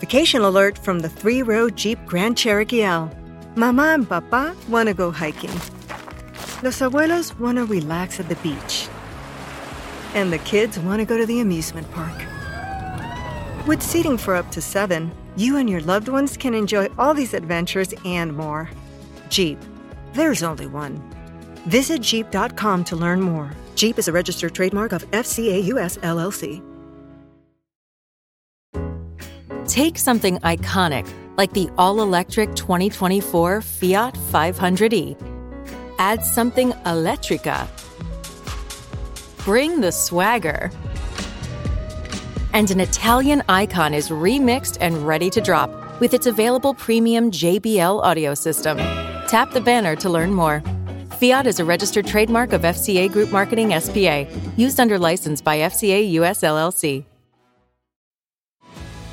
Vacation alert from the three row Jeep Grand Cherokee L. Mama and Papa want to go hiking. Los abuelos want to relax at the beach. And the kids want to go to the amusement park. With seating for up to seven, you and your loved ones can enjoy all these adventures and more. Jeep, there's only one. Visit Jeep.com to learn more. Jeep is a registered trademark of FCA US LLC. Take something iconic like the all electric 2024 Fiat 500e. Add something electrica. Bring the swagger. And an Italian icon is remixed and ready to drop with its available premium JBL audio system. Tap the banner to learn more. Fiat is a registered trademark of FCA Group Marketing SPA, used under license by FCA US LLC.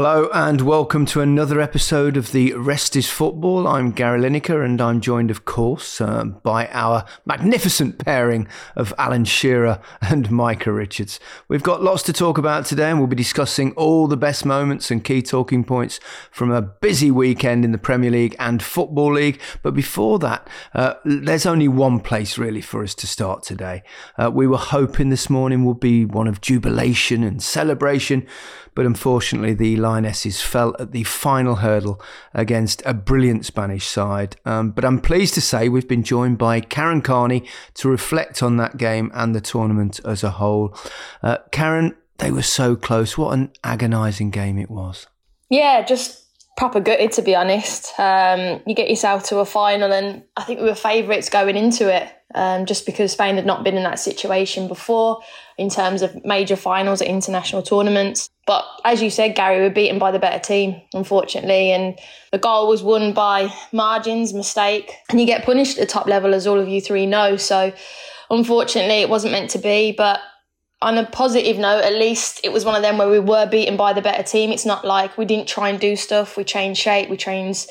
Hello and welcome to another episode of the Rest is Football. I'm Gary Lineker and I'm joined, of course, uh, by our magnificent pairing of Alan Shearer and Micah Richards. We've got lots to talk about today and we'll be discussing all the best moments and key talking points from a busy weekend in the Premier League and Football League. But before that, uh, there's only one place really for us to start today. Uh, we were hoping this morning would be one of jubilation and celebration, but unfortunately, the Lionesses fell at the final hurdle against a brilliant Spanish side. Um, but I'm pleased to say we've been joined by Karen Carney to reflect on that game and the tournament as a whole. Uh, Karen, they were so close. What an agonising game it was. Yeah, just proper gutted to be honest. Um, you get yourself to a final, and I think we were favourites going into it, um, just because Spain had not been in that situation before in terms of major finals at international tournaments. But as you said, Gary, we were beaten by the better team, unfortunately. And the goal was won by margins, mistake. And you get punished at the top level, as all of you three know. So unfortunately, it wasn't meant to be. But on a positive note, at least it was one of them where we were beaten by the better team. It's not like we didn't try and do stuff. We changed shape, we changed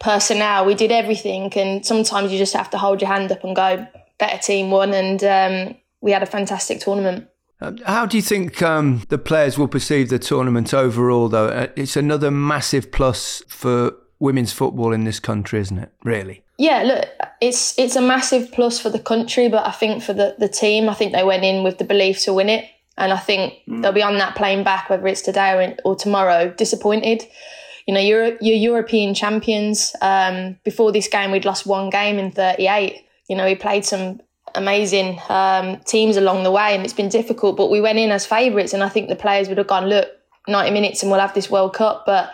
personnel, we did everything. And sometimes you just have to hold your hand up and go, better team won. And um, we had a fantastic tournament. Um, how do you think um, the players will perceive the tournament overall, though? Uh, it's another massive plus for women's football in this country, isn't it? Really? Yeah, look, it's it's a massive plus for the country, but I think for the, the team, I think they went in with the belief to win it. And I think mm. they'll be on that plane back, whether it's today or, in, or tomorrow, disappointed. You know, you're, you're European champions. Um, before this game, we'd lost one game in 38. You know, we played some amazing um, teams along the way, and it's been difficult. But we went in as favourites, and I think the players would have gone, look, 90 minutes, and we'll have this World Cup. But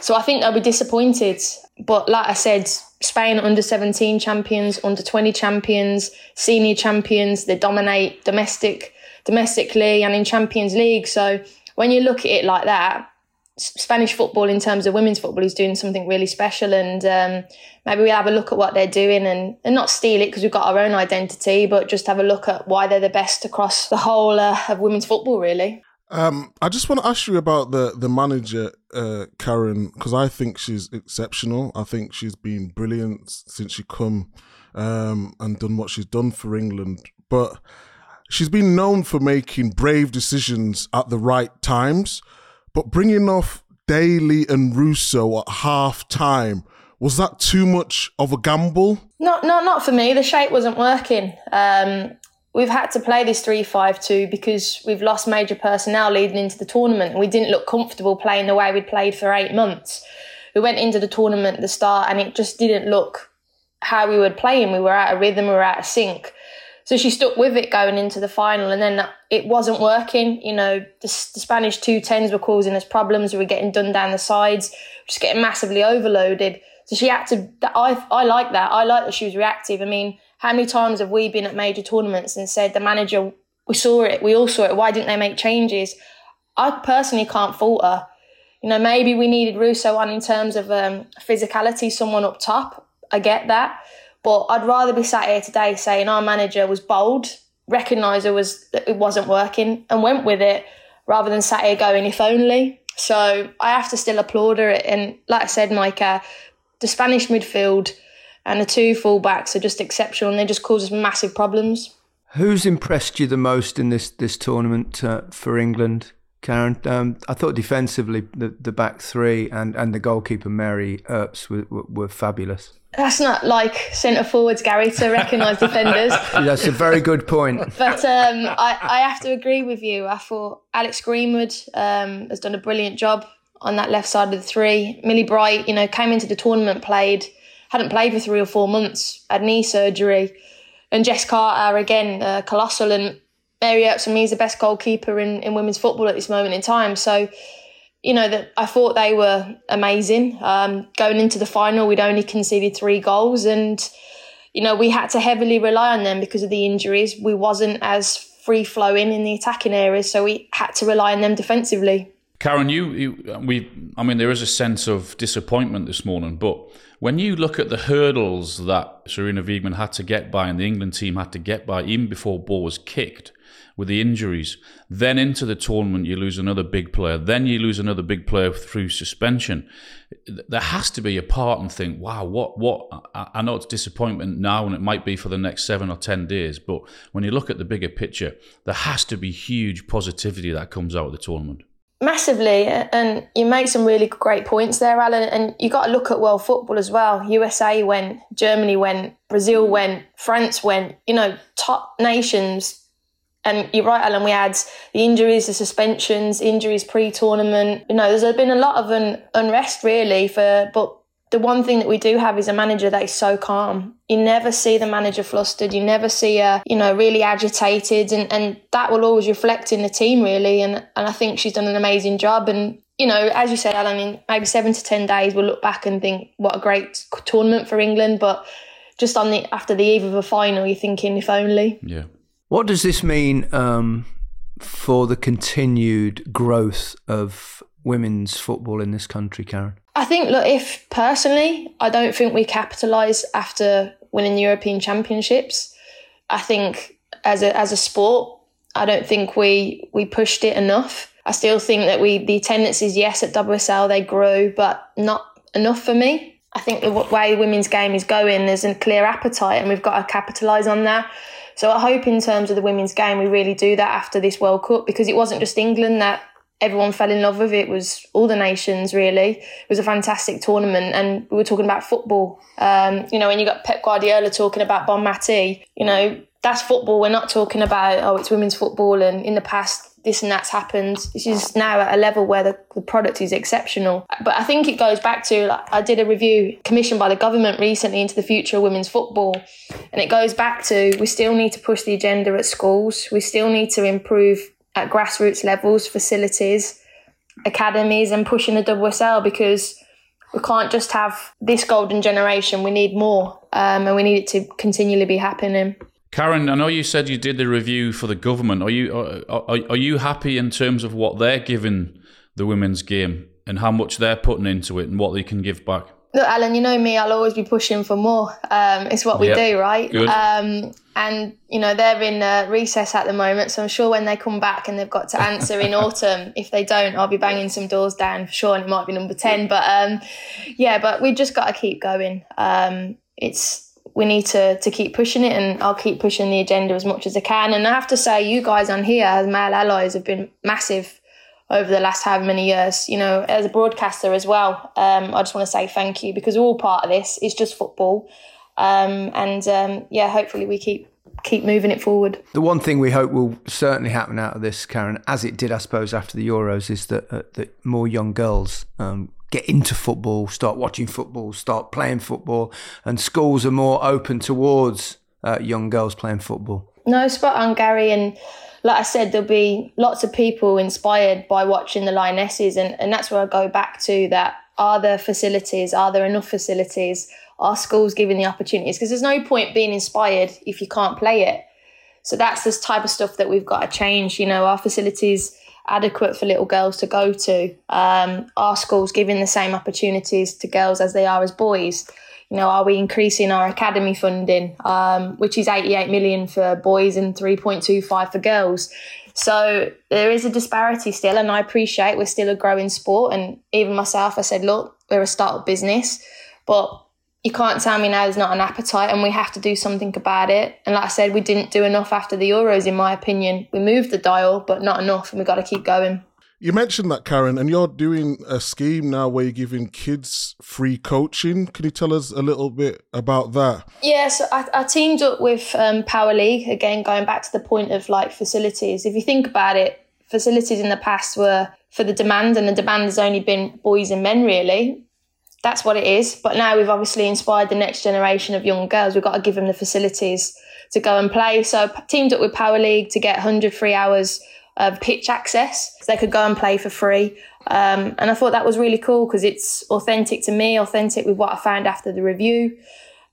so I think they'll be disappointed. But like I said, Spain under 17 champions, under 20 champions, senior champions. They dominate domestic domestically and in Champions League. So when you look at it like that, Spanish football in terms of women's football is doing something really special, and um, maybe we have a look at what they're doing and, and not steal it because we've got our own identity, but just have a look at why they're the best across the whole uh, of women's football, really. Um, I just want to ask you about the the manager, uh, Karen, because I think she's exceptional. I think she's been brilliant since she come um, and done what she's done for England, but she's been known for making brave decisions at the right times. But bringing off Daly and Russo at half time, was that too much of a gamble? Not, not, not for me. The shape wasn't working. Um, we've had to play this 3-5-2 because we've lost major personnel leading into the tournament. We didn't look comfortable playing the way we'd played for eight months. We went into the tournament at the start and it just didn't look how we were playing. We were out of rhythm, we were out of sync. So she stuck with it going into the final, and then it wasn't working. You know, the, the Spanish two tens were causing us problems. We were getting done down the sides, just getting massively overloaded. So she had to. I I like that. I like that she was reactive. I mean, How many times have we been at major tournaments and said the manager, we saw it, we all saw it, why didn't they make changes? I personally can't fault her. You know, maybe we needed Russo on in terms of um, physicality, someone up top. I get that. But I'd rather be sat here today saying our manager was bold, recognised it was it wasn't working, and went with it, rather than sat here going if only. So I have to still applaud her. And like I said, Mike, uh, the Spanish midfield and the two fullbacks are just exceptional, and they just cause us massive problems. Who's impressed you the most in this this tournament uh, for England? Karen. Um, I thought defensively, the, the back three and, and the goalkeeper Mary Earps were, were, were fabulous. That's not like centre forwards, Gary, to recognise defenders. That's a very good point. But um, I, I have to agree with you. I thought Alex Greenwood um, has done a brilliant job on that left side of the three. Millie Bright, you know, came into the tournament, played, hadn't played for three or four months, had knee surgery. And Jess Carter, again, uh, colossal. And Mary Earps is the best goalkeeper in, in women's football at this moment in time. So, you know, that I thought they were amazing. Um, going into the final, we'd only conceded three goals, and you know we had to heavily rely on them because of the injuries. We wasn't as free flowing in the attacking areas, so we had to rely on them defensively. Karen, you, you, we, I mean, there is a sense of disappointment this morning, but when you look at the hurdles that Sarina Wiegman had to get by and the England team had to get by even before ball was kicked, with the injuries. Then into the tournament, you lose another big player. Then you lose another big player through suspension. There has to be a part and think, wow, what, what? I know it's disappointment now, and it might be for the next seven or ten days. But when you look at the bigger picture, there has to be huge positivity that comes out of the tournament. Massively, and you make some really great points there, Alan. And you got to look at world football as well. USA went, Germany went, Brazil went, France went. You know, top nations and you're right, Alan. We had the injuries, the suspensions, injuries pre-tournament. You know, there's been a lot of un- unrest really for. But the one thing that we do have is a manager that is so calm. You never see the manager flustered. You never see her, you know, really agitated, and and that will always reflect in the team really. And and I think she's done an amazing job. And you know, as you said, Alan, in maybe seven to ten days, we'll look back and think what a great tournament for England. But just on the after the eve of a final, you're thinking if only. Yeah. What does this mean um, for the continued growth of women's football in this country, Karen? I think, look, if personally, I don't think we capitalised after winning European Championships. I think as a as a sport, I don't think we we pushed it enough. I still think that we the attendances, yes, at WSL they grew, but not enough for me. I think the way women's game is going, there's a clear appetite, and we've got to capitalise on that. So I hope in terms of the women's game, we really do that after this World Cup because it wasn't just England that everyone fell in love with. It was all the nations really. It was a fantastic tournament, and we were talking about football. Um, you know, when you got Pep Guardiola talking about Bon you know, that's football. We're not talking about oh, it's women's football, and in the past this and that's happened. This is now at a level where the, the product is exceptional. But I think it goes back to like, I did a review commissioned by the government recently into the future of women's football, and it goes back to we still need to push the agenda at schools. We still need to improve at grassroots levels, facilities, academies, and pushing the WSL because we can't just have this golden generation. We need more, um, and we need it to continually be happening. Karen, I know you said you did the review for the government. Are you are, are, are you happy in terms of what they're giving the women's game and how much they're putting into it and what they can give back? Look, Alan, you know me. I'll always be pushing for more. Um, it's what we yep. do, right? Good. Um, and you know they're in uh, recess at the moment, so I'm sure when they come back and they've got to answer in autumn, if they don't, I'll be banging some doors down for sure, and it might be number ten. But um, yeah, but we've just got to keep going. Um, it's we need to to keep pushing it and I'll keep pushing the agenda as much as I can. And I have to say you guys on here as male allies have been massive over the last however many years. You know, as a broadcaster as well. Um, I just want to say thank you because all part of this. It's just football. Um, and um, yeah, hopefully we keep keep moving it forward. The one thing we hope will certainly happen out of this, Karen, as it did, I suppose, after the Euros, is that uh, that more young girls um, get into football, start watching football, start playing football, and schools are more open towards uh, young girls playing football. No, spot on, Gary. And like I said, there'll be lots of people inspired by watching the Lionesses, and, and that's where I go back to that. Are there facilities? Are there enough facilities? Are schools giving the opportunities because there's no point being inspired if you can't play it. So that's this type of stuff that we've got to change. You know, our facilities adequate for little girls to go to. Um, our schools giving the same opportunities to girls as they are as boys. You know, are we increasing our academy funding, um, which is 88 million for boys and 3.25 for girls? So there is a disparity still, and I appreciate we're still a growing sport. And even myself, I said, look, we're a startup business, but you can't tell me now there's not an appetite and we have to do something about it. And like I said, we didn't do enough after the Euros, in my opinion. We moved the dial, but not enough, and we've got to keep going. You mentioned that, Karen, and you're doing a scheme now where you're giving kids free coaching. Can you tell us a little bit about that? Yes, yeah, so I, I, teamed up with um, Power League, again, going back to the point of like facilities. If you think about it, facilities in the past were for the demand, and the demand has only been boys and men, really that's what it is. But now we've obviously inspired the next generation of young girls. We've got to give them the facilities to go and play. So teamed up with Power League to get 100 free hours of pitch access. So they could go and play for free. Um, and I thought that was really cool because it's authentic to me, authentic with what I found after the review.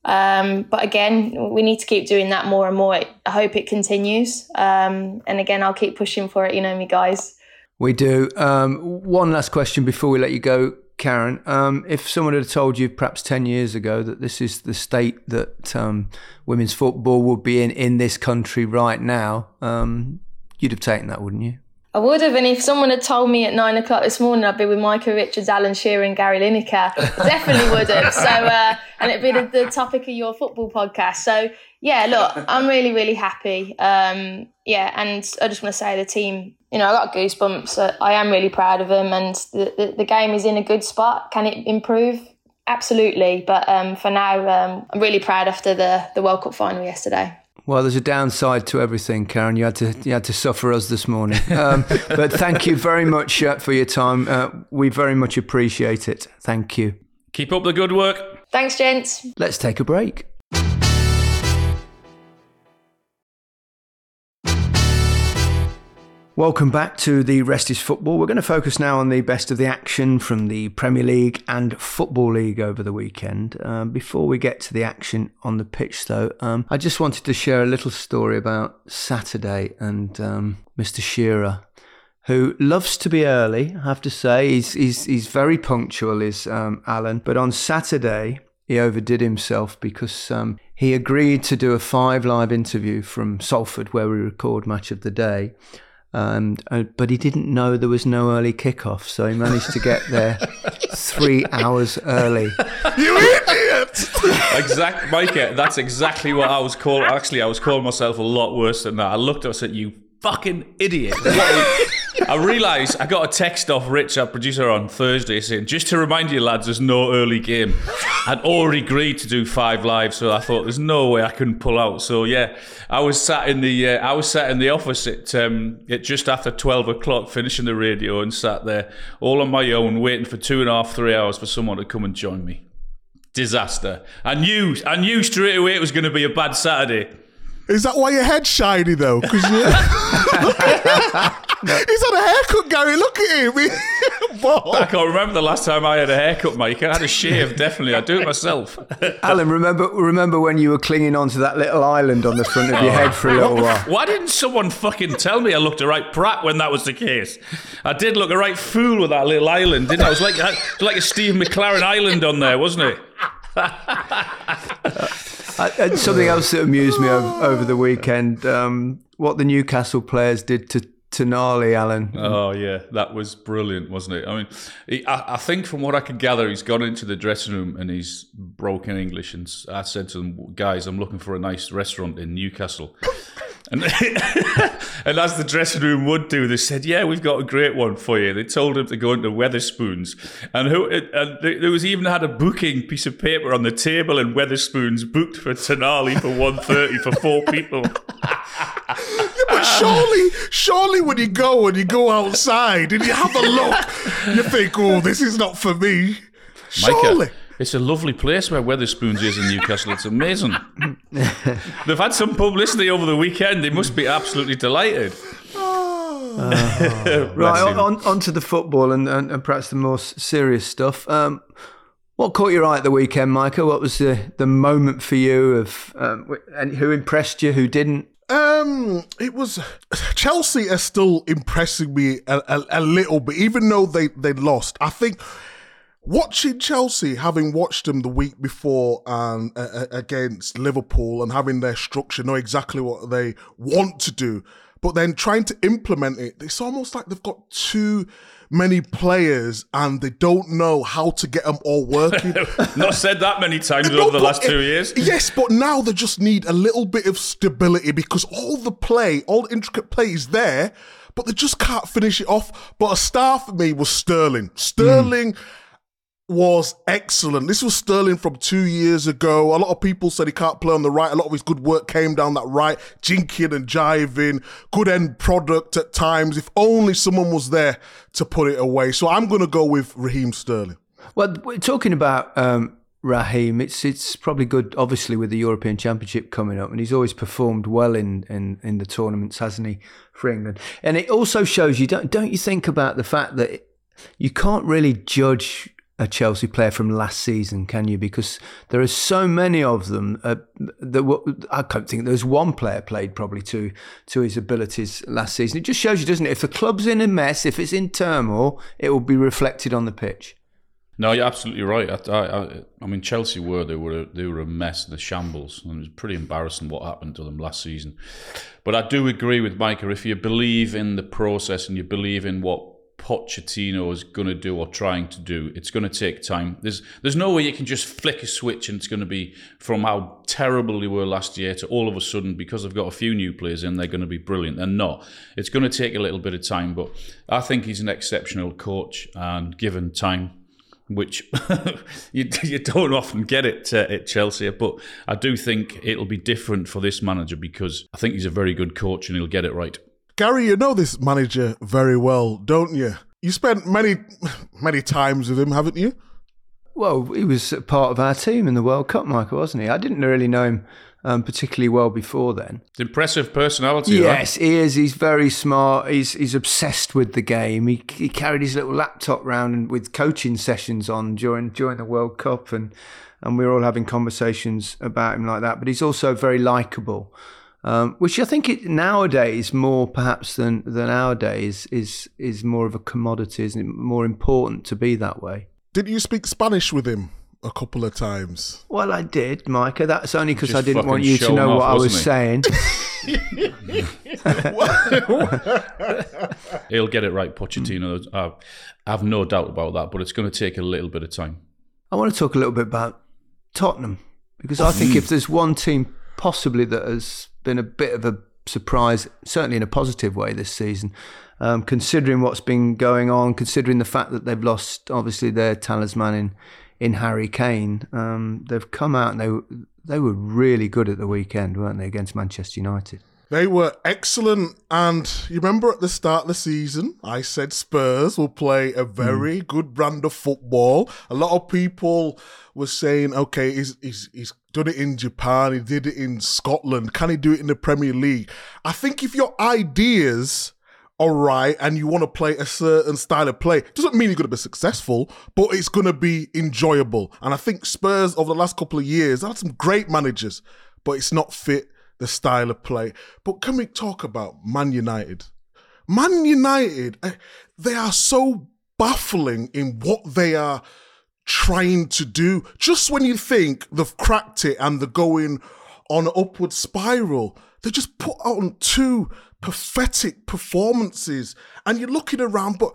Um, but again, we need to keep doing that more and more. I hope it continues. Um, and again, I'll keep pushing for it. You know me, guys. We do. Um, one last question before we let you go. Karen, um, if someone had told you perhaps 10 years ago that this is the state that um, women's football would be in in this country right now, um, you'd have taken that, wouldn't you? I would have, and if someone had told me at nine o'clock this morning I'd be with Micah Richards, Alan Shearer, and Gary Lineker, definitely would have. So, uh, and it'd be the, the, topic of your football podcast. So, yeah, look, I'm really, really happy. Um, yeah, and I just want to say the team, you know, I got goosebumps. I am really proud of them, and the, the, the game is in a good spot. Can it improve? Absolutely, but um, for now, um, I'm really proud after the the World Cup final yesterday. Well, there's a downside to everything, Karen. You had to you had to suffer us this morning. Um, but thank you very much uh, for your time. Uh, we very much appreciate it. Thank you. Keep up the good work. Thanks, gents. Let's take a break. Welcome back to the Rest is Football. We're going to focus now on the best of the action from the Premier League and Football League over the weekend. Um, before we get to the action on the pitch, though, um, I just wanted to share a little story about Saturday and um, Mr. Shearer. Who loves to be early? I have to say, he's he's he's very punctual, is um, Alan. But on Saturday, he overdid himself because um, he agreed to do a five live interview from Salford, where we record Match of the Day, um, uh, but he didn't know there was no early kickoff, so he managed to get there three hours early. You idiot! exact, Micah. That's exactly what I was called. Actually, I was calling myself a lot worse than that. I looked at us said, "You fucking idiot!" I realised I got a text off Rich, our producer, on Thursday saying, just to remind you, lads, there's no early game. I'd already agreed to do five live, so I thought there's no way I couldn't pull out. So yeah, I was sat in the uh, I was sat in the office at um, at just after twelve o'clock, finishing the radio, and sat there all on my own, waiting for two and a half, three hours for someone to come and join me. Disaster. I knew I knew straight away it was going to be a bad Saturday. Is that why your head's shiny though? Because you. He's had a haircut, Gary. Look at him. I can't remember the last time I had a haircut, Mike. I had a shave, definitely. I do it myself. Alan, remember remember when you were clinging onto that little island on the front of your head for a little while? Why didn't someone fucking tell me I looked a right prat when that was the case? I did look a right fool with that little island, didn't I? It was like, it was like a Steve McClaren island on there, wasn't it? Uh, something else that amused me over, the weekend, um, what the Newcastle players did to Tonali, Alan. Oh yeah, that was brilliant, wasn't it? I mean, he, I, I, think from what I could gather, he's gone into the dressing room and he's broken English. And I said to them, guys, I'm looking for a nice restaurant in Newcastle. And, and as the dressing room would do, they said, "Yeah, we've got a great one for you." They told him to go into Wetherspoons, and who and there was even had a booking piece of paper on the table, and Wetherspoons booked for Tonali for one thirty for four people. yeah, but surely, surely, when you go and you go outside and you have a look, you think, "Oh, this is not for me." Surely. Micah. It's a lovely place where Wetherspoons is in Newcastle. It's amazing. They've had some publicity over the weekend. They must be absolutely delighted. Uh, right, on, on, to the football and, and, and, perhaps the more serious stuff. Um, What caught your eye at the weekend, Micah? What was the, the moment for you of um, and who impressed you, who didn't? Um, it was Chelsea are still impressing me a, a, a little bit, even though they they lost. I think watching Chelsea, having watched them the week before and uh, against Liverpool, and having their structure, know exactly what they want to do, but then trying to implement it, it's almost like they've got too many players and they don't know how to get them all working. Not said that many times no, over the last two years. Yes, but now they just need a little bit of stability because all the play, all the intricate play is there, but they just can't finish it off. But a star for me was Sterling. Sterling. Mm was excellent. This was Sterling from two years ago. A lot of people said he can't play on the right. A lot of his good work came down that right, jinking and jiving, good end product at times. If only someone was there to put it away. So I'm going to go with Raheem Sterling. Well, we're talking about um, Raheem. It's it's probably good, obviously, with the European Championship coming up, and he's always performed well in, in, in the tournaments, hasn't he, for England? And it also shows you don't don't you think about the fact that you can't really judge a Chelsea player from last season, can you? Because there are so many of them. Uh, that I can't think there's one player played probably to to his abilities last season. It just shows you, doesn't it? If the club's in a mess, if it's in turmoil, it will be reflected on the pitch. No, you're absolutely right. I, I, I mean, Chelsea were they were a, they were a mess, the shambles, and it was pretty embarrassing what happened to them last season. But I do agree with Micah. If you believe in the process and you believe in what Pochettino is going to do or trying to do. It's going to take time. There's there's no way you can just flick a switch and it's going to be from how terrible they were last year to all of a sudden because they've got a few new players in they're going to be brilliant. They're not. It's going to take a little bit of time, but I think he's an exceptional coach and given time. Which you, you don't often get it uh, at Chelsea, but I do think it'll be different for this manager because I think he's a very good coach and he'll get it right. Gary, you know this manager very well, don't you? You spent many, many times with him, haven't you? Well, he was part of our team in the World Cup, Michael, wasn't he? I didn't really know him um, particularly well before then. Impressive personality. Yes, right? he is. He's very smart. He's he's obsessed with the game. He he carried his little laptop around with coaching sessions on during during the World Cup, and and we were all having conversations about him like that. But he's also very likable um, which I think it, nowadays more perhaps than than our days is is more of a commodity, isn't it? More important to be that way. Didn't you speak Spanish with him a couple of times? Well, I did, Micah. That's only because I didn't want you to know off, what I was he? saying. He'll get it right, Pochettino. I have no doubt about that, but it's going to take a little bit of time. I want to talk a little bit about Tottenham because I think if there's one team possibly that has been a bit of a surprise, certainly in a positive way this season. Um, considering what's been going on, considering the fact that they've lost obviously their talisman in, in Harry Kane, um, they've come out and they they were really good at the weekend, weren't they, against Manchester United? They were excellent. And you remember at the start of the season, I said Spurs will play a very mm. good brand of football. A lot of people were saying, okay, he's, he's, he's done it in Japan, he did it in Scotland. Can he do it in the Premier League? I think if your ideas are right and you want to play a certain style of play, doesn't mean you're going to be successful, but it's going to be enjoyable. And I think Spurs over the last couple of years had some great managers, but it's not fit the style of play. But can we talk about Man United? Man United, eh, they are so baffling in what they are trying to do. Just when you think they've cracked it and they're going on an upward spiral, they just put on two pathetic performances. And you're looking around, but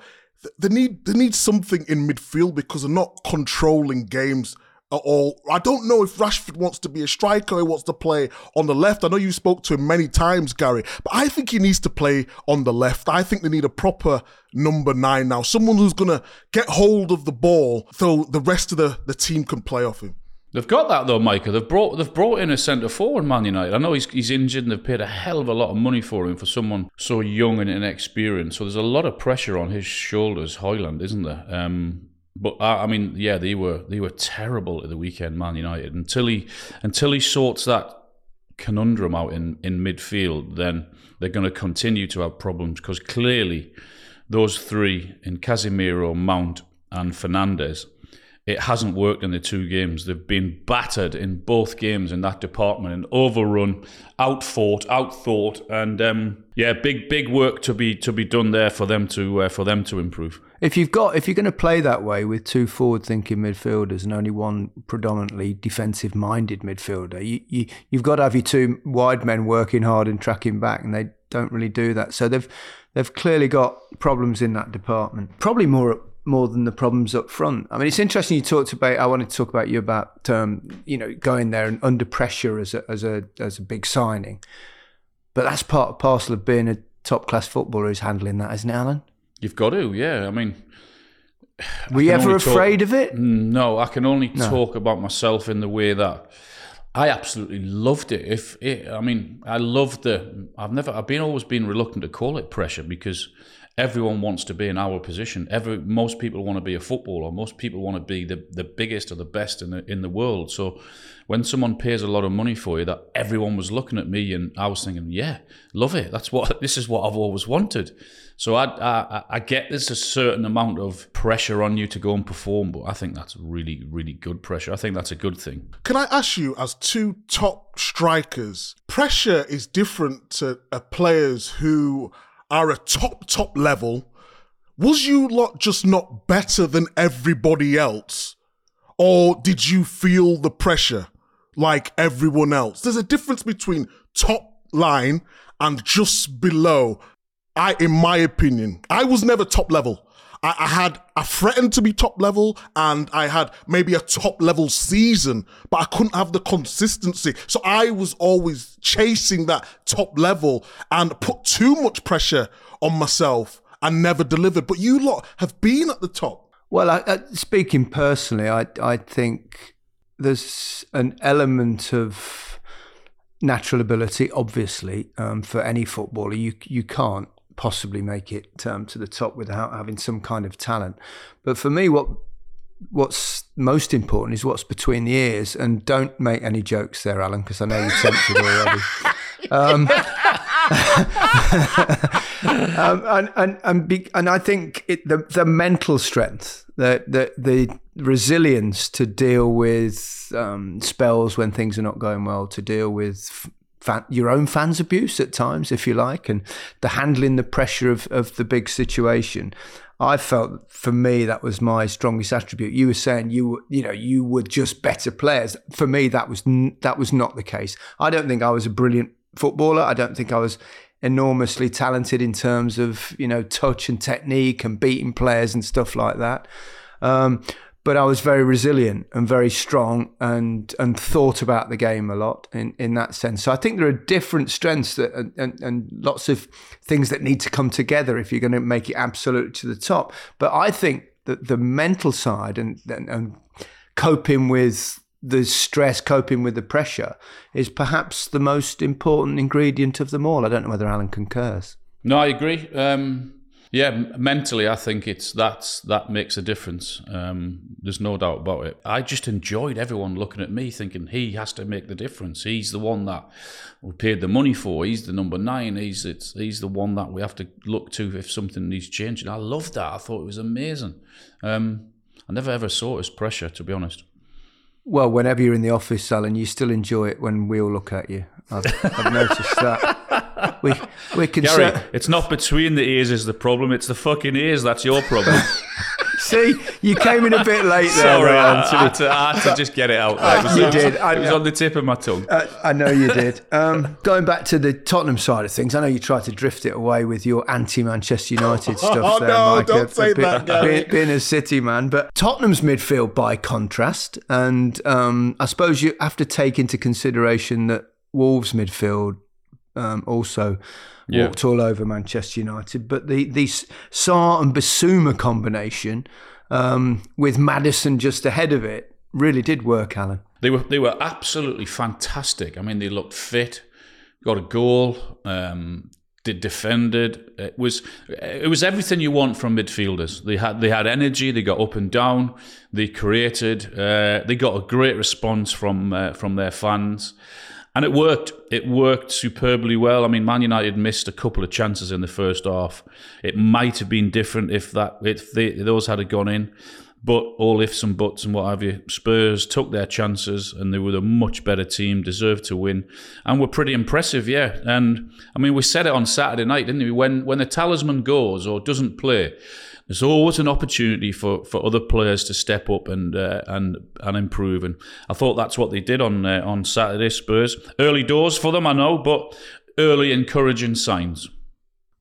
they need they need something in midfield because they're not controlling games at all. I don't know if Rashford wants to be a striker or wants to play on the left. I know you spoke to him many times, Gary, but I think he needs to play on the left. I think they need a proper number nine now, someone who's going to get hold of the ball so the rest of the, the team can play off him. They've got that though, Micah. They've brought they've brought in a centre forward, Man United. I know he's he's injured, and they've paid a hell of a lot of money for him for someone so young and inexperienced. So there's a lot of pressure on his shoulders, Højlund, isn't there? Um, but uh, I mean, yeah, they were they were terrible at the weekend, Man United. Until he until he sorts that conundrum out in in midfield, then they're going to continue to have problems because clearly those three in Casemiro, Mount, and Fernandes, it hasn't worked in the two games. They've been battered in both games in that department and overrun, outfought, outthought, and um, yeah, big big work to be to be done there for them to uh, for them to improve. If you've got if you're going to play that way with two forward thinking midfielders and only one predominantly defensive minded midfielder, you, you you've got to have your two wide men working hard and tracking back, and they don't really do that. So they've they've clearly got problems in that department. Probably more more than the problems up front. I mean, it's interesting you talked about. I wanted to talk about you about um, you know going there and under pressure as a as a as a big signing, but that's part parcel of being a top class footballer is handling that, isn't it, Alan? You've got to, yeah. I mean, were you ever afraid talk, of it? No, I can only no. talk about myself in the way that I absolutely loved it. If it, I mean, I loved the. I've never. I've been always been reluctant to call it pressure because everyone wants to be in our position. Every most people want to be a footballer. Most people want to be the, the biggest or the best in the in the world. So when someone pays a lot of money for you, that everyone was looking at me and I was thinking, yeah, love it. That's what this is what I've always wanted. So I, I, I get there's a certain amount of pressure on you to go and perform, but I think that's really, really good pressure. I think that's a good thing. Can I ask you, as two top strikers, pressure is different to uh, players who are a top, top level. Was you lot just not better than everybody else? Or did you feel the pressure like everyone else? There's a difference between top line and just below. I, in my opinion, I was never top level. I, I, had, I threatened to be top level and I had maybe a top level season, but I couldn't have the consistency. So I was always chasing that top level and put too much pressure on myself and never delivered. But you lot have been at the top. Well, I, uh, speaking personally, I, I think there's an element of natural ability, obviously, um, for any footballer. You, you can't possibly make it um, to the top without having some kind of talent. But for me, what what's most important is what's between the ears. And don't make any jokes there, Alan, because I know you've tempted already. Um, um, and and and, be, and I think it, the the mental strength, the the the resilience to deal with um, spells when things are not going well, to deal with fan, your own fans' abuse at times, if you like, and the handling the pressure of, of the big situation. I felt for me that was my strongest attribute. You were saying you were, you know you were just better players. For me, that was that was not the case. I don't think I was a brilliant footballer. I don't think I was enormously talented in terms of you know touch and technique and beating players and stuff like that. Um, but I was very resilient and very strong and and thought about the game a lot in, in that sense. So I think there are different strengths that and, and, and lots of things that need to come together if you're going to make it absolute to the top. But I think that the mental side and, and, and coping with the stress, coping with the pressure is perhaps the most important ingredient of them all. I don't know whether Alan concurs. No, I agree. Um, yeah, mentally, I think it's that's that makes a difference. Um, there's no doubt about it. I just enjoyed everyone looking at me, thinking he has to make the difference. He's the one that we paid the money for. He's the number nine. He's it's he's the one that we have to look to if something needs changing. I loved that. I thought it was amazing. Um, I never ever saw it as pressure, to be honest. Well, whenever you're in the office, Alan, you still enjoy it when we all look at you. I've, I've noticed that. We we can. Gary, it's not between the ears is the problem. It's the fucking ears that's your problem. See, you came in a bit late there. Sorry, I, I, had to, I, had to, just get it out. There. It was, you it did. Was, it was on the tip of my tongue. Uh, I know you did. Um, going back to the Tottenham side of things, I know you tried to drift it away with your anti-Manchester United stuff. oh there, no! Mike, don't a, say a bit, that, Gary. Being, being, a City man, but Tottenham's midfield, by contrast, and um, I suppose you have to take into consideration that Wolves midfield um, also yeah. walked all over Manchester United. But the the Sarr and Bissouma combination um, with Maddison just ahead of it really did work, Alan. They were they were absolutely fantastic. I mean, they looked fit, got a goal, um, did defended. It was it was everything you want from midfielders. They had they had energy. They got up and down. They created. Uh, they got a great response from uh, from their fans. And it worked. It worked superbly well. I mean, Man United missed a couple of chances in the first half. It might have been different if that if they, those had gone in. But all ifs and buts and what have you. Spurs took their chances and they were a much better team, deserved to win, and were pretty impressive, yeah. And I mean, we said it on Saturday night, didn't we? When when the talisman goes or doesn't play, there's always an opportunity for, for other players to step up and uh, and and improve. And I thought that's what they did on uh, on Saturday. Spurs early doors for them, I know, but early encouraging signs.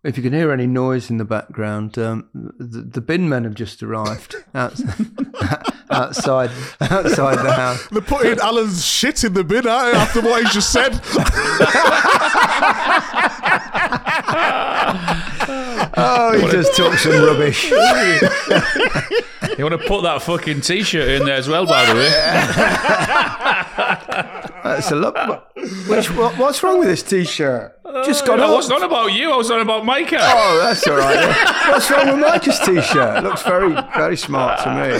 If you can hear any noise in the background, um, the, the bin men have just arrived outside, outside, outside the house. They're putting Alan's shit in the bin aren't after what he just said. Oh, he just took some rubbish. You want to put that fucking t-shirt in there as well, by the way. That's a lot. Which, what, what's wrong with this t-shirt? Just got I off. was not about you. I was not about Micah. Oh, that's all right. What's wrong with Micah's t-shirt? Looks very, very smart to me.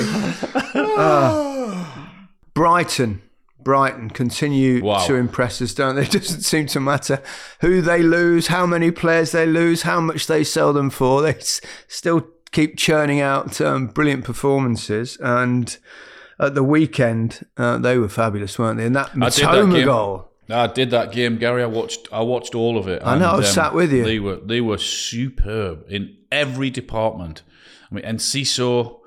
Ah. Brighton. Brighton continue Wow. to impress us, don't they? It doesn't seem to matter who they lose, how many players they lose, how much they sell them for. They s- still keep churning out um, brilliant performances. And at the weekend, uh, they were fabulous, weren't they? And that I did that Mitoma goal. I did that game, Gary. I watched. I watched all of it. I know, I um, sat with you. They were. They were superb in every department. I mean, and Enciso,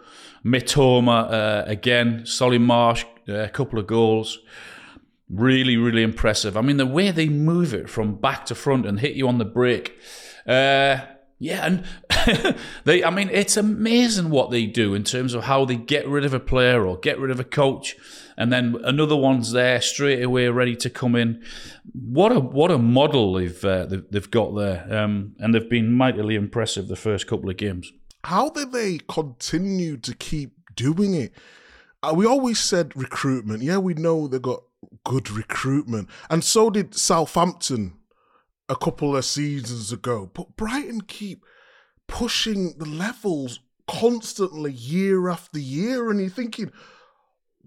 Mitoma uh, again, Solly March, a couple of goals. Really, really impressive. I mean, the way they move it from back to front and hit you on the break. Uh, yeah, and they. I mean, it's amazing what they do in terms of how they get rid of a player or get rid of a coach, and then another one's there straight away, ready to come in. What a what a model they've uh, they've, got there, um, and they've been mightily impressive the first couple of games. How did they continue to keep doing it? Uh, we always said recruitment. Yeah, we know they got good recruitment, and so did Southampton a couple of seasons ago. But Brighton keep pushing the levels constantly, year after year, and you're thinking,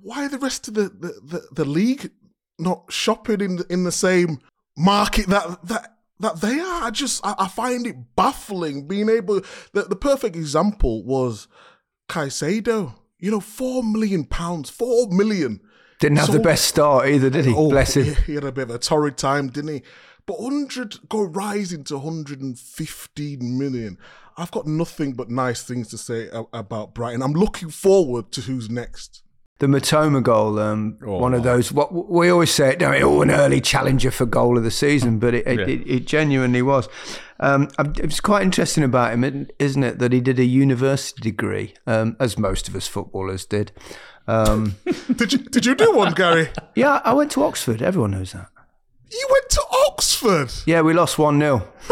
why are the rest of the the, the, the league not shopping in the, in the same market that that that they are. I just I, I find it baffling being able. The, the perfect example was Caicedo. You know, four million pounds, four million. Didn't have the best start either, did he? Oh, Bless him. He, he had a bit of a torrid time, didn't he? But 100 go rising to 115 million. I've got nothing but nice things to say about Brighton. I'm looking forward to who's next. The Mitoma goal, um, Oh, one of those. What we always say, we? oh, an early challenger for goal of the season, but it, it, Yeah. it, it genuinely was. Um, um, it's quite interesting about him, isn't it, that he did a university degree, um, as most of us footballers did. Um, Did you did you do one, Gary? yeah, I went to Oxford. Everyone knows that. You went to Oxford. Yeah, we lost one 0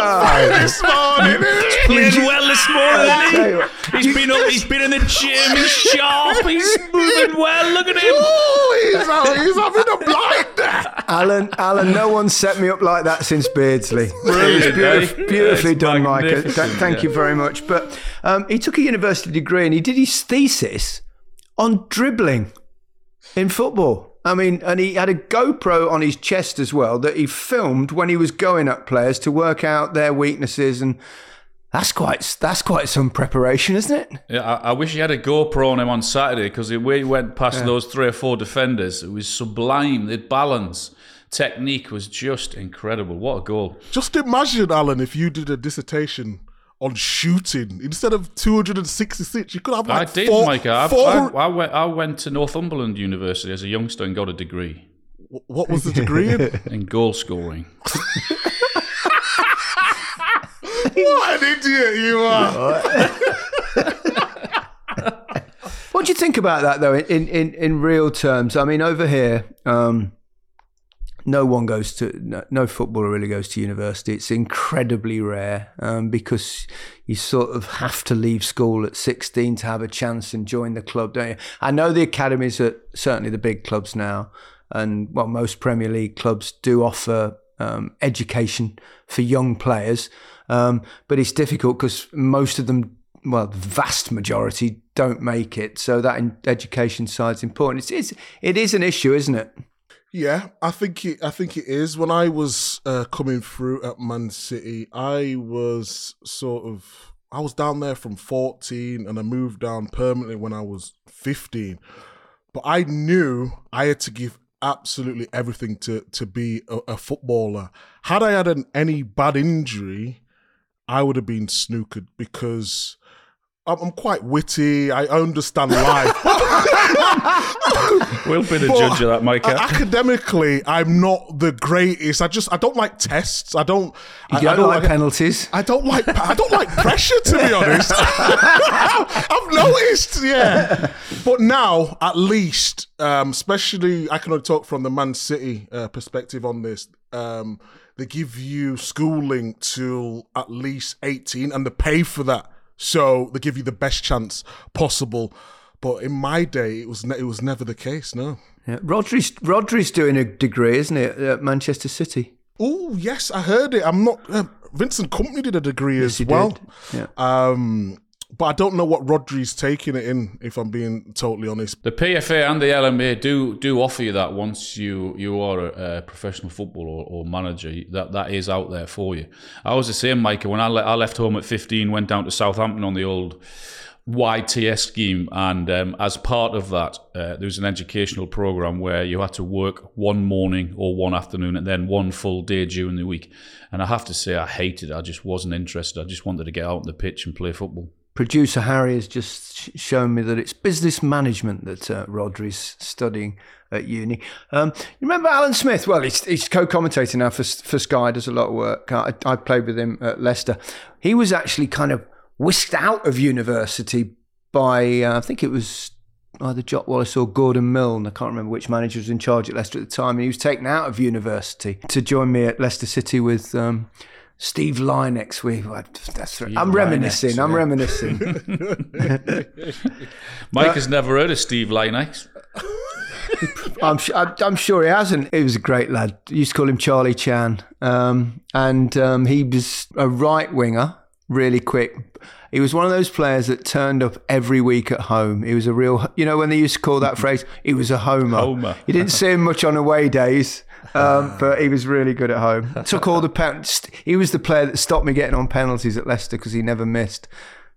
Gary's on this morning. Played well this morning, Tell hasn't you what, he? He's been up. He's been in the gym. He's sharp. He's moving well. Look at him. Oh, he's, he's having a blinder. Alan, Alan, no one set me up like that since Beardsley. Brilliant, It was beautif- eh? beautifully It's done, Micah. Th- magnificent, Thank you very much. But um, he took a university degree and he did his thesis on dribbling in football. I mean, and he had a GoPro on his chest as well that he filmed when he was going at players to work out their weaknesses, and that's quite that's quite some preparation, isn't it? Yeah, I, I wish he had a GoPro on him on Saturday because the way he went past those three or four defenders, it was sublime. The balance, technique was just incredible. What a goal! Just imagine, Alan, if you did a dissertation on shooting instead of 266, you could have like I did, four, Micah. I, four- I, I, went, I went to Northumberland University as a youngster and got a degree what was the degree in? in goal scoring. what an idiot you are! What do you think about that, though, in, in, in real terms? I mean, over here, um, no one goes to, no, no footballer really goes to university. It's incredibly rare um, because you sort of have to leave school at 16 to have a chance and join the club, don't you? I know the academies are certainly the big clubs now, and well, most Premier League clubs do offer um, education for young players, um, but it's difficult because most of them well, the vast majority don't make it. So that education side's important. It's, it's it is an issue, isn't it? Yeah, I think it. I think it is. When I was uh, coming through at Man City, I was sort of. I was down there from 14 and I moved down permanently when I was 15. But I knew I had to give absolutely everything to to be a, a footballer. Had I had an, any bad injury, I would have been snookered because I'm, I'm quite witty. I understand life. we'll be the But judge of that, Micah. a- Academically, I'm not the greatest. I just I don't like tests. I don't. You I, don't, I don't like, penalties. I don't like I don't like pressure to be honest. I've noticed, yeah. But now, at least, um, especially I can only talk from the Man City uh, perspective on this. Um, they give you schooling till at least eighteen, and they pay for that, so they give you the best chance possible. But in my day, it was ne- it was never the case. No. Yeah. Rodri's, Rodri's doing a degree, isn't it, at Manchester City? Oh yes, I heard it. I'm not. Uh, Vincent Kompany did a degree as he well. did, yeah. Um, but I don't know what Rodri's taking it in. If I'm being totally honest. The PFA and the LMA do do offer you that once you you are a, a professional footballer or, or manager. That that is out there for you. I was the same, Micah. When I, le- I left home at 15, went down to Southampton on the old YTS scheme, and um, as part of that, uh, there was an educational program where you had to work one morning or one afternoon, and then one full day during the week. And I have to say, I hated it. I just wasn't interested. I just wanted to get out on the pitch and play football. Producer Harry has just shown me that it's business management that uh, Rodri's studying at uni. Um, you remember Alan Smith? Well, he's, he's co-commentating now for, for Sky, does a lot of work. I, I played with him at Leicester. He was actually kind of whisked out of university by, uh, I think it was either Jock Wallace or Gordon Milne. I can't remember which manager was in charge at Leicester at the time. And he was taken out of university to join me at Leicester City with um, Steve Lynex. We, that's, I'm reminiscing. Lynex, I'm yeah. reminiscing. Mike has never heard of Steve Lynex. I'm, I'm, I'm sure he hasn't. He was a great lad. Used to call him Charlie Chan. Um, and um, he was a right winger, really quick. He was one of those players that turned up every week at home. He was a real, you know, when they used to call that phrase, he was a homer. Homer. You didn't see him much on away days, um, but he was really good at home. Took all the pen- He was the player that stopped me getting on penalties at Leicester because he never missed.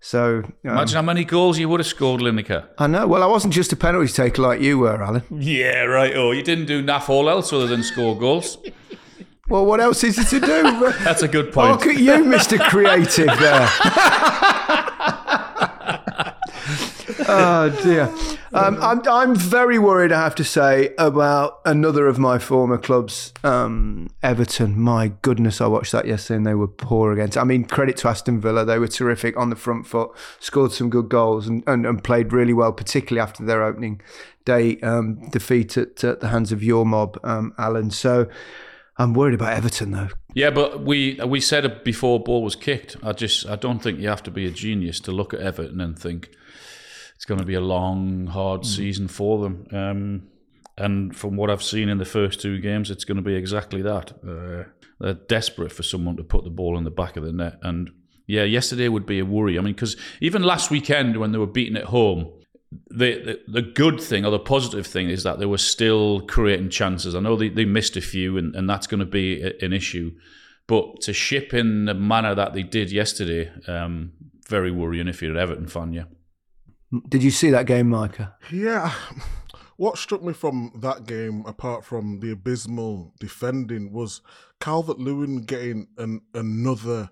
So um, Imagine how many goals you would have scored, Lineker. I know. Well, I wasn't just a penalty taker like you were, Alan. Yeah, right. Oh, you didn't do naff all else other than score goals. Well, what else is there to do? That's a good point. Look at you, Mr. Creative there. oh dear. Um, I'm I'm very worried. I have to say about another of my former clubs, um, Everton. My goodness, I watched that yesterday and they were poor against. I mean, credit to Aston Villa. They were terrific on the front foot, scored some good goals and, and, and played really well, particularly after their opening day um, defeat at, at the hands of your mob, um, Alan. So. I'm worried about Everton though. Yeah, but we we said before ball was kicked. I just I don't think you have to be a genius to look at Everton and think it's going to be a long, hard season for them. Um, and from what I've seen in the first two games, it's going to be exactly that. Uh, they're desperate for someone to put the ball in the back of the net. And yeah, yesterday would be a worry. I mean, because even last weekend when they were beaten at home, the, the the good thing or the positive thing is that they were still creating chances. I know they, they missed a few, and, and that's going to be a, an issue. But to ship in the manner that they did yesterday, um, very worrying if you're an Everton fan, yeah. Did you see that game, Micah? Yeah. What struck me from that game, apart from the abysmal defending, was Calvert Lewin getting an, another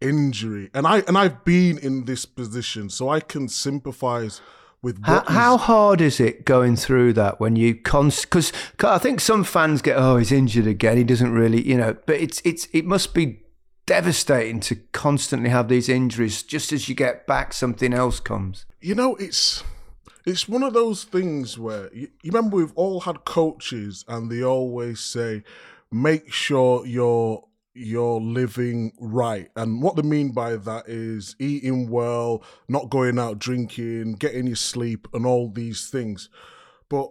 injury, and I and I've been in this position, so I can sympathise with How, how hard is it going through that when you const? Because I think some fans get, oh, he's injured again. He doesn't really, you know. But it's it's it must be devastating to constantly have these injuries. Just as you get back, something else comes. you know it's it's one of those things where you, you remember we've all had coaches and they always say make sure you're you're living right and what they mean by that is eating well not going out drinking getting your sleep and all these things but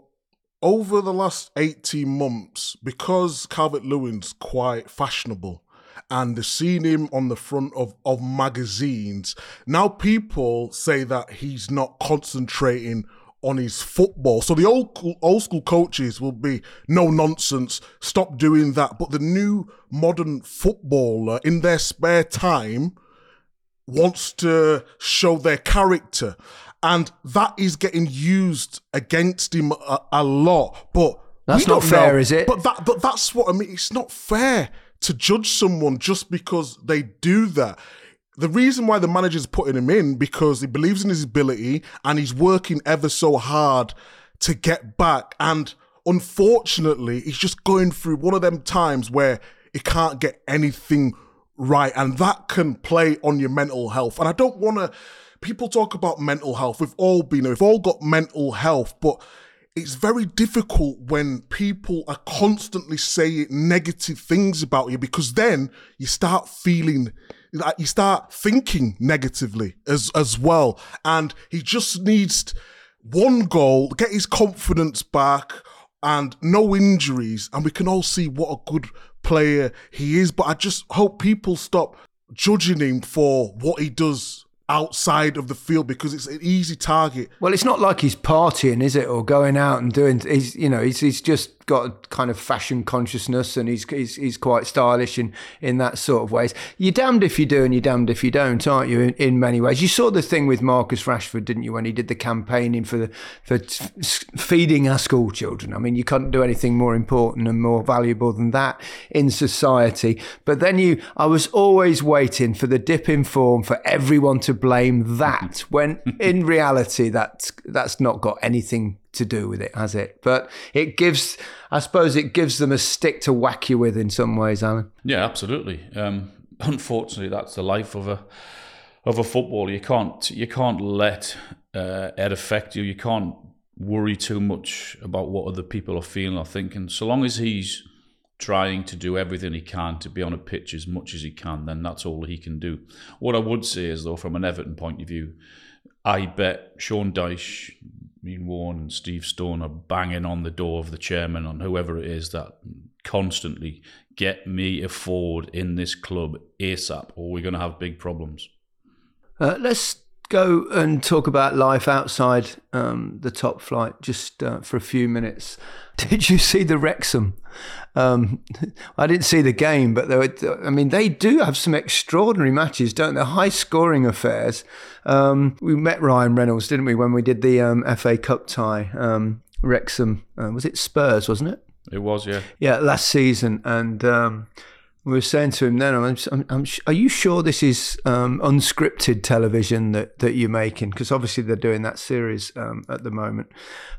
over the last 18 months because calvert lewin's quite fashionable and they've seen him on the front of, of magazines. Now people say that he's not concentrating on his football. So the old old school coaches will be no nonsense, stop doing that. But the new modern footballer in their spare time wants to show their character. And that is getting used against him a, a lot. But that's not fair, know. is it? But that but that's what I mean. It's not fair to judge someone just because they do that. The reason why the manager's putting him in because he believes in his ability and he's working ever so hard to get back. And unfortunately, he's just going through one of them times where he can't get anything right, and that can play on your mental health. And I don't want to. People talk about mental health. We've all been, we've all got mental health, but it's very difficult when people are constantly saying negative things about you because then you start feeling like you start thinking negatively as as well and he just needs one goal get his confidence back and no injuries and we can all see what a good player he is but i just hope people stop judging him for what he does outside of the field because it's an easy target. Well, it's not like he's partying, is it, or going out and doing. He's you know he's he's just got a kind of fashion consciousness and he's he's, he's quite stylish in in that sort of ways. You're damned if you do and you're damned if you don't, aren't you? In, in many ways, you saw the thing with Marcus Rashford, didn't you, when he did the campaigning for the for feeding our school children? I mean, you can't do anything more important and more valuable than that in society. But then you, I was always waiting for the dip in form for everyone to blame that when in reality that's that's not got anything to do with it, has it? But it gives, I suppose, it gives them a stick to whack you with in some ways, Alan. Yeah, absolutely. Um, unfortunately, that's the life of a of a footballer. You can't you can't let uh, it affect you. You can't worry too much about what other people are feeling or thinking. So long as he's trying to do everything he can to be on a pitch as much as he can, then that's all he can do. What I would say is, though, from an Everton point of view, I bet Sean Dyche, Ian Woan, and Steve Stone are banging on the door of the chairman and whoever it is that constantly get me a forward in this club ASAP, or we're going to have big problems. Uh, let's go and talk about life outside um, the top flight just uh, for a few minutes. Did you see the Wrexham? Um, I didn't see the game, but were, I mean, they do have some extraordinary matches, don't they? High scoring affairs. Um, we met Ryan Reynolds, didn't we, when we did the um, FA Cup tie? Um, Wrexham, uh, was it Spurs, wasn't it? It was, yeah. Yeah, last season. And um, we were saying to him then, I'm, I'm, I'm, are you sure this is um, unscripted television that, that you're making? Because obviously they're doing that series um, at the moment.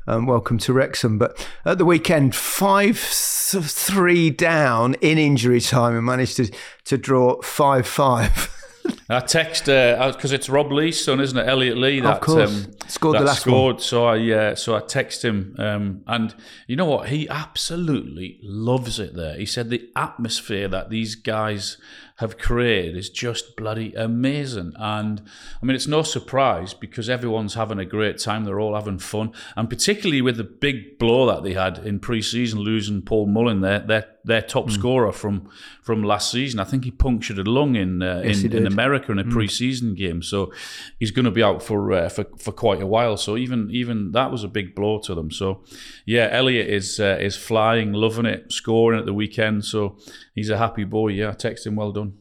Um, welcome to Wrexham. But at the weekend, 5 3 down in injury time and managed to, to draw 5 5. I text because uh, it's Rob Lee's son, isn't it? Elliot Lee that of course. Um, scored that the last scored. One. So I uh, so I text him, um, and you know what? He absolutely loves it there. He said the atmosphere that these guys have created is just bloody amazing. And I mean, it's no surprise because everyone's having a great time. They're all having fun, and particularly with the big blow that they had in pre-season, losing Paul Mullin, their their their top mm. scorer from from last season. I think he punctured a lung in uh, yes, in, in, America in a mm. pre-season game, so he's going to be out for uh, for for quite a while. So even even that was a big blow to them. So yeah, Elliot is uh, is flying, loving it, scoring at the weekend. So he's a happy boy. Yeah, I text him, well done.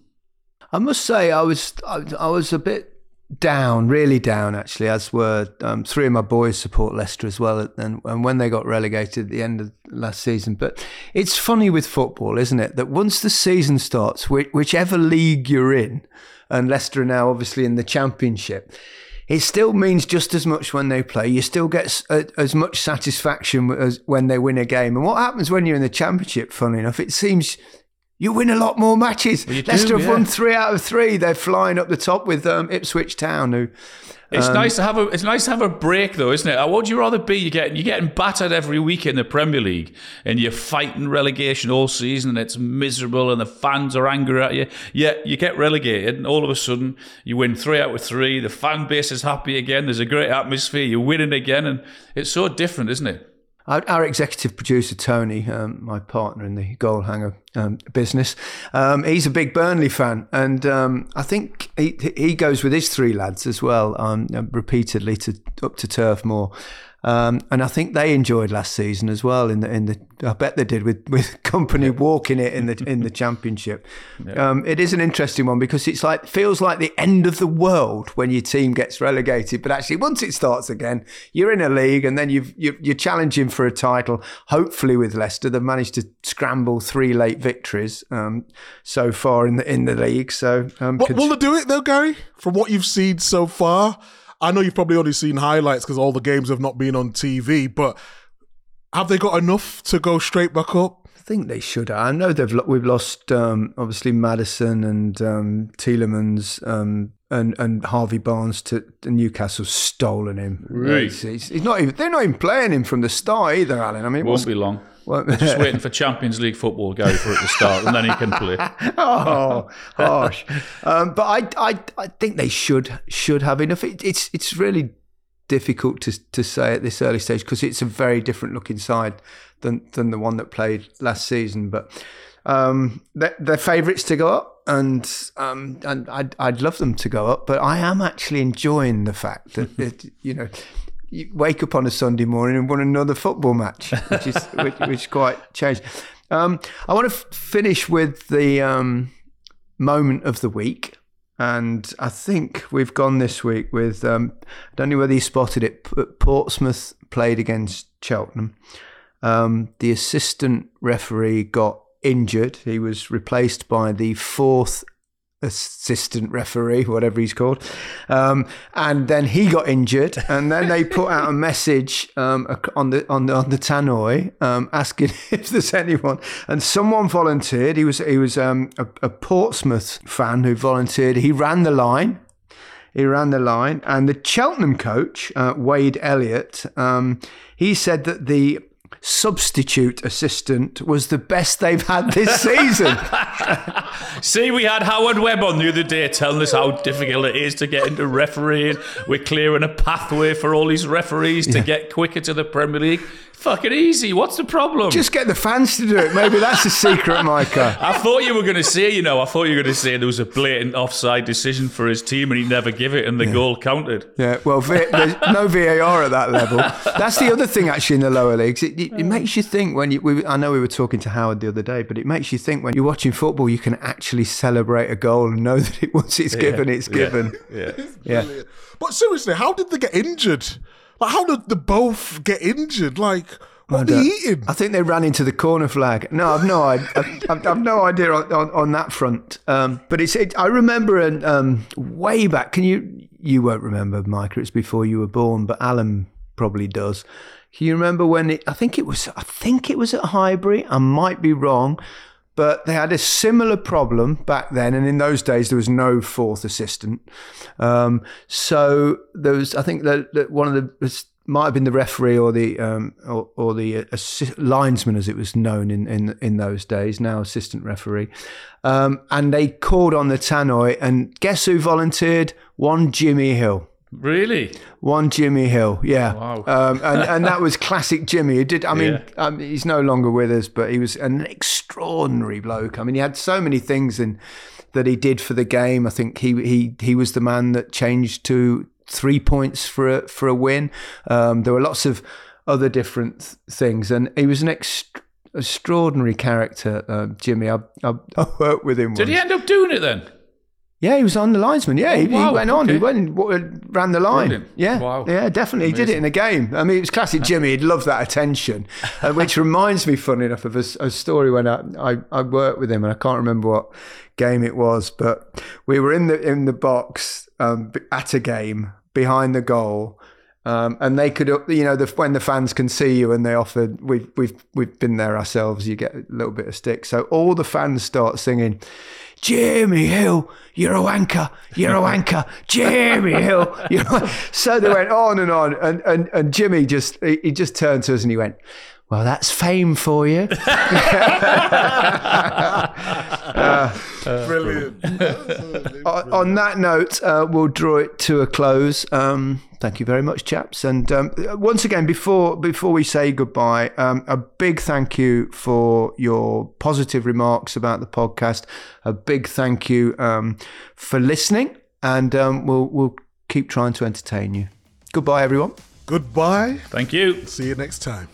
I must say, I was I, I was a bit down, really down actually, as were um, three of my boys support Leicester as well, and, and when they got relegated at the end of last season. But it's funny with football, isn't it, that once the season starts, whichever league you're in, and Leicester are now obviously in the Championship, it still means just as much when they play. You still get as much satisfaction as when they win a game. And what happens when you're in the Championship? Funny enough, it seems you win a lot more matches. Well, Leicester do, have yeah. won three out of three. They're flying up the top with um, Ipswich Town, who. It's um, nice to have a. It's nice to have a break, though, isn't it? What would you rather be? You get you're getting battered every week in the Premier League, and you're fighting relegation all season, and it's miserable, and the fans are angry at you. Yet you get relegated, and all of a sudden you win three out of three. The fan base is happy again. There's a great atmosphere. You're winning again, and it's so different, isn't it? Our, executive producer Tony, um, my partner in the Goalhanger um, business, um, he's a big Burnley fan, and um, I think he he goes with his three lads as well, um, repeatedly to up to Turf Moor. Um, and I think they enjoyed last season as well. In the in the, I bet they did with with Kompany walking it in the in the championship. Yeah. Um, it is an interesting one because it's like feels like the end of the world when your team gets relegated. But actually, once it starts again, you're in a league, and then you've you're, you're challenging for a title. Hopefully, with Leicester, they've managed to scramble three late victories um, so far in the in the league. So, um, what, will they do it though, Gary? From what you've seen so far. I know you've probably only seen highlights because all the games have not been on TV, but have they got enough to go straight back up? I think they should. I know they've we've lost um, obviously Maddison and um, Tielemans um, and and Harvey Barnes to, to Newcastle's stolen him. Right. He's, he's, he's, not even. They're not even playing him from the start either, Alan. I mean, it won't be long. Just waiting for Champions League football to go for it to start, and then he can play. oh, harsh. Um, but I, I, I think they should should have enough. It, it's it's really difficult to to say at this early stage because it's a very different looking side than than the one that played last season. But um, they're, they're favourites to go up, and um, and I'd I'd love them to go up. But I am actually enjoying the fact that, that you know you wake up on a Sunday morning and won another football match, which is which, which quite changed. Um, I want to f- finish with the um, moment of the week, and I think we've gone this week with. Um, I don't know whether you spotted it. But Portsmouth played against Cheltenham. Um, the assistant referee got injured. He was replaced by the fourth assistant referee, whatever he's called. Um, and then he got injured, and then they put out a message um, on the on the on the tannoy um, asking if there's anyone. And someone volunteered. He was he was um, a, a Portsmouth fan who volunteered. He ran the line. He ran the line, and the Cheltenham coach, uh, Wade Elliott, um, he said that the substitute assistant was the best they've had this season. See, we had Howard Webb on the other day telling us how difficult it is to get into refereeing. We're clearing a pathway for all these referees to yeah. get quicker to the Premier League fucking easy. What's the problem? Just get the fans to do it. Maybe that's the secret, Micah. I thought you were going to say, you know, I thought you were going to say there was a blatant offside decision for his team and he never give it and the yeah. goal counted. Yeah, well, there's no VAR at that level. That's the other thing, actually, in the lower leagues. It, it, it makes you think when you, we, I know we were talking to Howard the other day, but it makes you think when you're watching football, you can actually celebrate a goal and know that it, once it's given, it's given. Yeah. Yeah. yeah. But seriously, how did they get injured? Like, how did the both get injured? Like, what are they eating? I think they ran into the corner flag. No, I've no idea. I've, I've no idea on, on, on that front. Um, but it's. It, I remember an, um, way back. Can you? You won't remember, Micah. It's before you were born, but Alan probably does. Can you remember when it? I think it was. I think it was at Highbury. I might be wrong but they had a similar problem back then. And in those days, there was no fourth assistant. Um, so there was, I think that, that one of the might have been the referee or the um, or, or, the linesman, as it was known in, in in those days. Now assistant referee, um, and they called on the tannoy, and guess who volunteered? One Jimmy Hill. Really? One Jimmy Hill, yeah. Wow. Um, and, and that was classic Jimmy. He did. I mean, yeah. um, he's no longer with us, but he was an extraordinary bloke. I mean, he had so many things in, that he did for the game. I think he he he was the man that changed to three points for a for a win. Um, there were lots of other different things, and he was an ext- extraordinary character, uh, Jimmy. I, I, I, worked with him. Did once. he end up doing it then? Yeah, he was on the linesman. Yeah, oh, he, wow. he, went on. Okay. He went and ran the line. Brilliant. Yeah, wow. yeah, definitely. Amazing. He did it in a game. I mean, it was classic Jimmy. He'd love that attention, uh, which reminds me, funny enough, of a, a story when I, I, I worked with him, and I can't remember what game it was, but we were in the in the box um, at a game behind the goal. Um, and they could, you know, the, when the fans can see you and they offered, we've we've we've been there ourselves. You get a little bit of stick, so all the fans start singing, "Jamie Hill, you're a wanker, you're a wanker, Jamie Hill." You know? So they went on and on, and and, and Jimmy just he, he just turned to us and he went, well, that's fame for you. uh, brilliant. on that note, uh, we'll draw it to a close. Um, thank you very much, chaps. And um, once again, before before we say goodbye, um, a big thank you for your positive remarks about the podcast. A big thank you um, for listening, and um, we'll we'll keep trying to entertain you. Goodbye, everyone. Goodbye. Thank you. See you next time.